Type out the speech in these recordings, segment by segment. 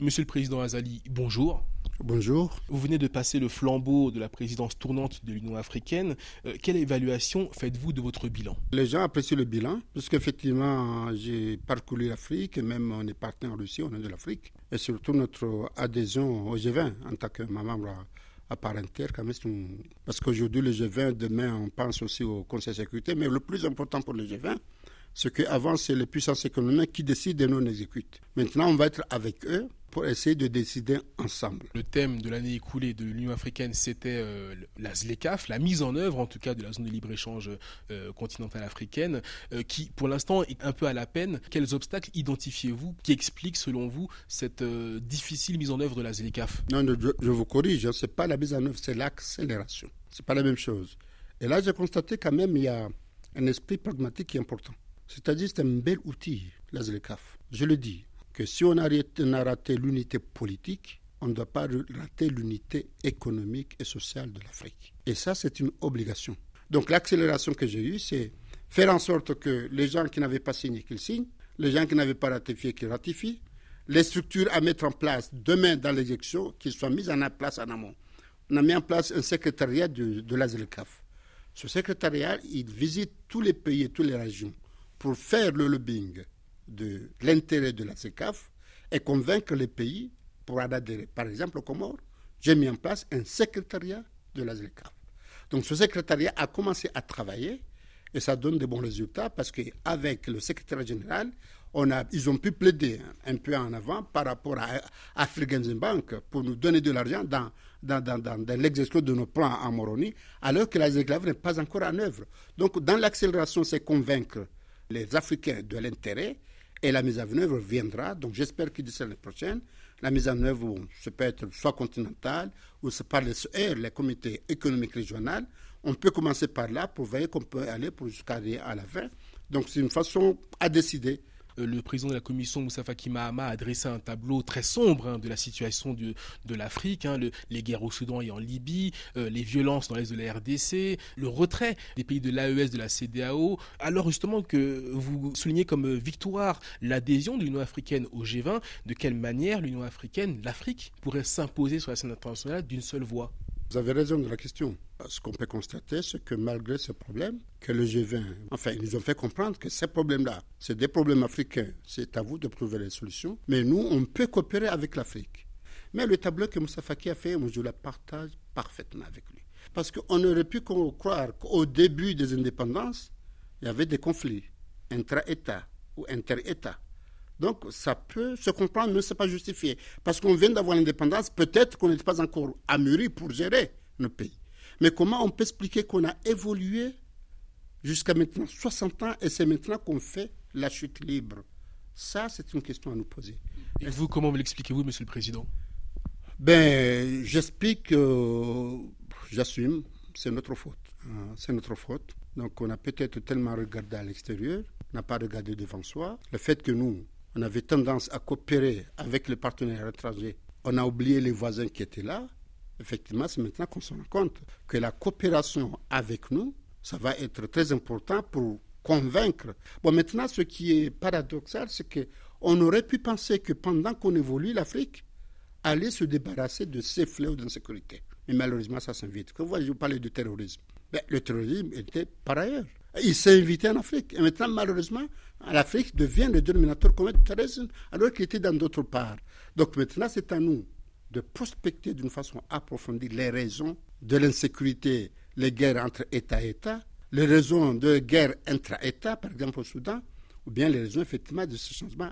Monsieur le Président Azali, bonjour. Bonjour. Vous venez de passer le flambeau de la présidence tournante de l'Union africaine. Euh, quelle évaluation faites-vous de votre bilan? Les gens apprécient le bilan, puisqu'effectivement, j'ai parcouru l'Afrique, même on est parti en Russie, on est de l'Afrique. Et surtout notre adhésion au G20 en tant que membre à part entière, parce qu'aujourd'hui, le G20, demain, on pense aussi au Conseil de sécurité, mais le plus important pour le G20, c'est qu'avant, c'est les puissances économiques qui décident et non exécutent. Maintenant, on va être avec eux pour essayer de décider ensemble. Le thème de l'année écoulée de l'Union africaine, c'était euh, la ZLECAF, la mise en œuvre en tout cas de la zone de libre-échange euh, continentale africaine, euh, qui pour l'instant est un peu à la peine. Quels obstacles identifiez-vous qui expliquent selon vous cette difficile mise en œuvre de la ZLECAF? Non, je, je, vous corrige, hein, ce n'est pas la mise en œuvre, c'est l'accélération. Ce n'est pas la même chose. Et là, j'ai constaté quand même il y a un esprit pragmatique qui est important. C'est-à-dire c'est un bel outil, la ZLECAF. Je le dis, que si on a, raté l'unité politique, on ne doit pas rater l'unité économique et sociale de l'Afrique. Et ça, c'est une obligation. Donc l'accélération que j'ai eue, c'est faire en sorte que les gens qui n'avaient pas signé, qu'ils signent, les gens qui n'avaient pas ratifié, qu'ils ratifient, les structures à mettre en place demain dans l'élection, qu'ils soient mises en place en amont. On a mis en place un secrétariat de, de l'AZLCAF. Ce secrétariat, il visite tous les pays et toutes les régions pour faire le lobbying de l'intérêt de la CECAF et convaincre les pays pour adhérer. Par exemple, au Comores, j'ai mis en place un secrétariat de la CECAF. Donc ce secrétariat a commencé à travailler et ça donne de bons résultats parce qu'avec le secrétaire général, on a, ils ont pu plaider un peu en avant par rapport à African Bank pour nous donner de l'argent dans, dans, dans, dans, de nos plans en Moroni, alors que la ZECAF n'est pas encore en œuvre. Donc dans l'accélération, c'est convaincre les Africains de l'intérêt et la mise en œuvre viendra. Donc j'espère que d'ici l'année prochaine, la mise en œuvre, ça peut être soit continentale ou c'est par les, les comités économiques régionaux. On peut commencer par là pour voir qu'on peut aller jusqu'à à la fin. Donc c'est une façon à décider le président de la commission, Moussa Faki Mahama, a dressé un tableau très sombre hein, de la situation de, de l'Afrique, hein, les guerres au Soudan et en Libye, euh, les violences dans l'est de la RDC, le retrait des pays de l'AES, de la CDAO. Alors justement que vous soulignez comme victoire l'adhésion de l'Union africaine au G20, de quelle manière l'Union africaine, l'Afrique, pourrait s'imposer sur la scène internationale d'une seule voix? Vous avez raison de la question. Ce qu'on peut constater, c'est que malgré ce problème, que le G20, enfin, ils nous ont fait comprendre que ces problèmes-là, c'est des problèmes africains. C'est à vous de trouver les solutions. Mais nous, on peut coopérer avec l'Afrique. Mais le tableau que Moussa Faki a fait, moi, je le partage parfaitement avec lui. Parce qu'on aurait pu croire qu'au début des indépendances, il y avait des conflits intra-États ou inter-États. Donc ça peut se comprendre, mais ce n'est pas justifié. Parce qu'on vient d'avoir l'indépendance, peut-être qu'on n'est pas encore amuri pour gérer nos pays. Mais comment on peut expliquer qu'on a évolué jusqu'à maintenant 60 ans et c'est maintenant qu'on fait la chute libre? Ça, c'est une question à nous poser. Et vous, comment vous l'expliquez-vous, Monsieur le Président? Ben, j'explique, j'assume, c'est notre faute. Hein, c'est notre faute. Donc on a peut-être tellement regardé à l'extérieur, n'a pas regardé devant soi. Le fait que nous, on avait tendance à coopérer avec les partenaires étrangers. On a oublié les voisins qui étaient là. Effectivement, c'est maintenant qu'on se rend compte que la coopération avec nous, ça va être très important pour convaincre. Bon, maintenant, ce qui est paradoxal, c'est qu'on aurait pu penser que pendant qu'on évolue, l'Afrique allait se débarrasser de ces fléaux d'insécurité. Mais malheureusement, ça s'invite. Quand vous parlez de terrorisme, ben, le terrorisme était par ailleurs. Il s'est invité en Afrique. Et maintenant, malheureusement, l'Afrique devient le dénominateur commun du terrorisme, alors qu'il était dans d'autres parts. Donc maintenant, c'est à nous de prospecter d'une façon approfondie les raisons de l'insécurité, les guerres entre États et États, les raisons de guerres intra-États, par exemple au Soudan, ou bien les raisons effectivement de ce changement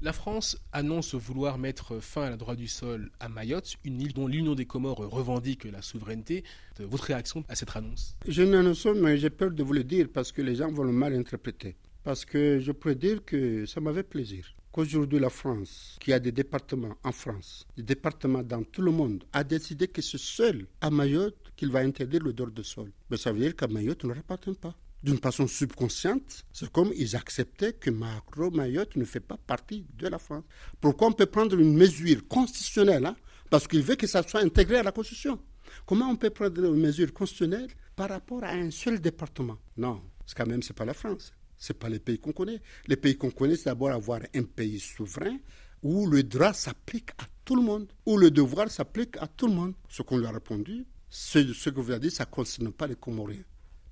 la France annonce vouloir mettre fin à la droit du sol à Mayotte, une île dont l'Union des Comores revendique la souveraineté. Votre réaction à cette annonce? Je n'annonce mais j'ai peur de vous le dire parce que les gens vont le mal interpréter. Parce que je pourrais dire que ça m'avait plaisir qu'aujourd'hui la France, qui a des départements en France, des départements dans tout le monde, a décidé que c'est seul à Mayotte qu'il va interdire le droit de sol. Mais ça veut dire qu'à Mayotte, on ne appartient pas d'une façon subconsciente, c'est comme ils acceptaient que Macro Mayotte ne fait pas partie de la France. Pourquoi on peut prendre une mesure constitutionnelle hein, Parce qu'il veut que ça soit intégré à la Constitution? Comment on peut prendre une mesure constitutionnelle par rapport à un seul département? Non, quand même, ce n'est pas la France. Ce n'est pas les pays qu'on connaît. Les pays qu'on connaît, c'est d'abord avoir un pays souverain où le droit s'applique à tout le monde, où le devoir s'applique à tout le monde. Ce qu'on lui a répondu, ce que vous avez dit, ça ne concerne pas les Comoriens.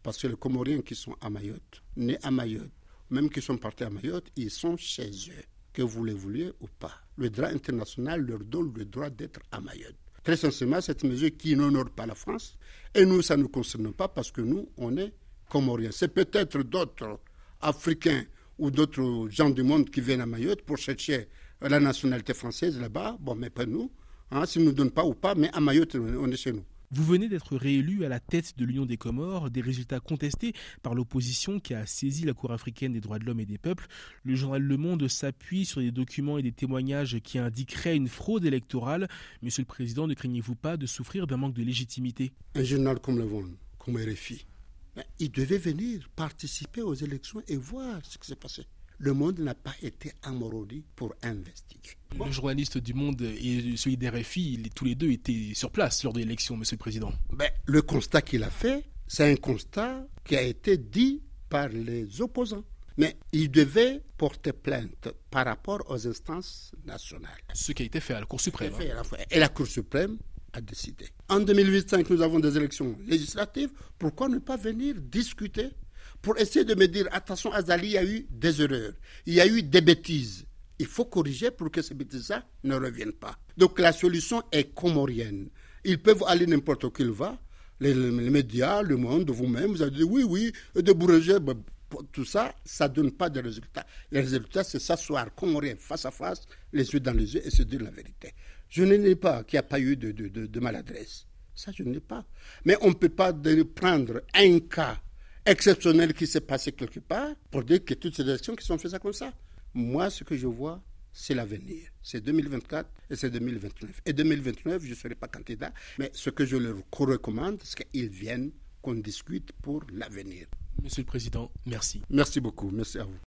Parce que les Comoriens qui sont à Mayotte, nés à Mayotte, même qui sont partis à Mayotte, ils sont chez eux, que vous les vouliez ou pas. Le droit international leur donne le droit d'être à Mayotte. Très sincèrement, cette mesure qui n'honore pas la France, et nous, ça ne nous concerne pas parce que nous, on est Comoriens. C'est peut-être d'autres Africains ou d'autres gens du monde qui viennent à Mayotte pour chercher la nationalité française là-bas. Bon, mais pas nous. Hein, S'ils ne nous donnent pas ou pas, mais à Mayotte, on est chez nous. Vous venez d'être réélu à la tête de l'Union des Comores, des résultats contestés par l'opposition qui a saisi la Cour africaine des droits de l'homme et des peuples. Le journal Le Monde s'appuie sur des documents et des témoignages qui indiqueraient une fraude électorale. Monsieur le Président, ne craignez-vous pas de souffrir d'un manque de légitimité? Un journal comme Le Monde, comme RFI, il devait venir participer aux élections et voir ce qui s'est passé le monde n'a pas été amorodi pour investiguer. Le journaliste du Monde et celui d'RFI, tous les deux étaient sur place lors de l'élection, Monsieur le Président. Ben, le constat qu'il a fait, c'est un constat qui a été dit par les opposants. Mais il devait porter plainte par rapport aux instances nationales. Ce qui a été fait à la Cour suprême. Et la Cour suprême a décidé. En 2005, nous avons des élections législatives. Pourquoi ne pas venir discuter pour essayer de me dire, attention Azali, il y a eu des erreurs, il y a eu des bêtises. Il faut corriger pour que ces bêtises-là ne reviennent pas. Donc la solution est comorienne. Ils peuvent aller n'importe où qu'ils vont. Les, médias, le monde, vous-même, vous avez dit oui, oui, de Bourget, ben, tout ça, ça ne donne pas de résultats. Les résultats, c'est s'asseoir comorien face à face, les yeux dans les yeux et se dire la vérité. Je ne n'ai pas qu'il n'y a pas eu de, de, maladresse. Ça, je ne n'ai pas. Mais on ne peut pas prendre un cas exceptionnel qui s'est passé quelque part pour dire que toutes ces élections qui sont faites comme ça. Moi, ce que je vois, c'est l'avenir. C'est 2024 et c'est 2029. Et 2029, je ne serai pas candidat, mais ce que je leur recommande, c'est qu'ils viennent, qu'on discute pour l'avenir. Monsieur le Président, merci. Merci beaucoup. Merci à vous.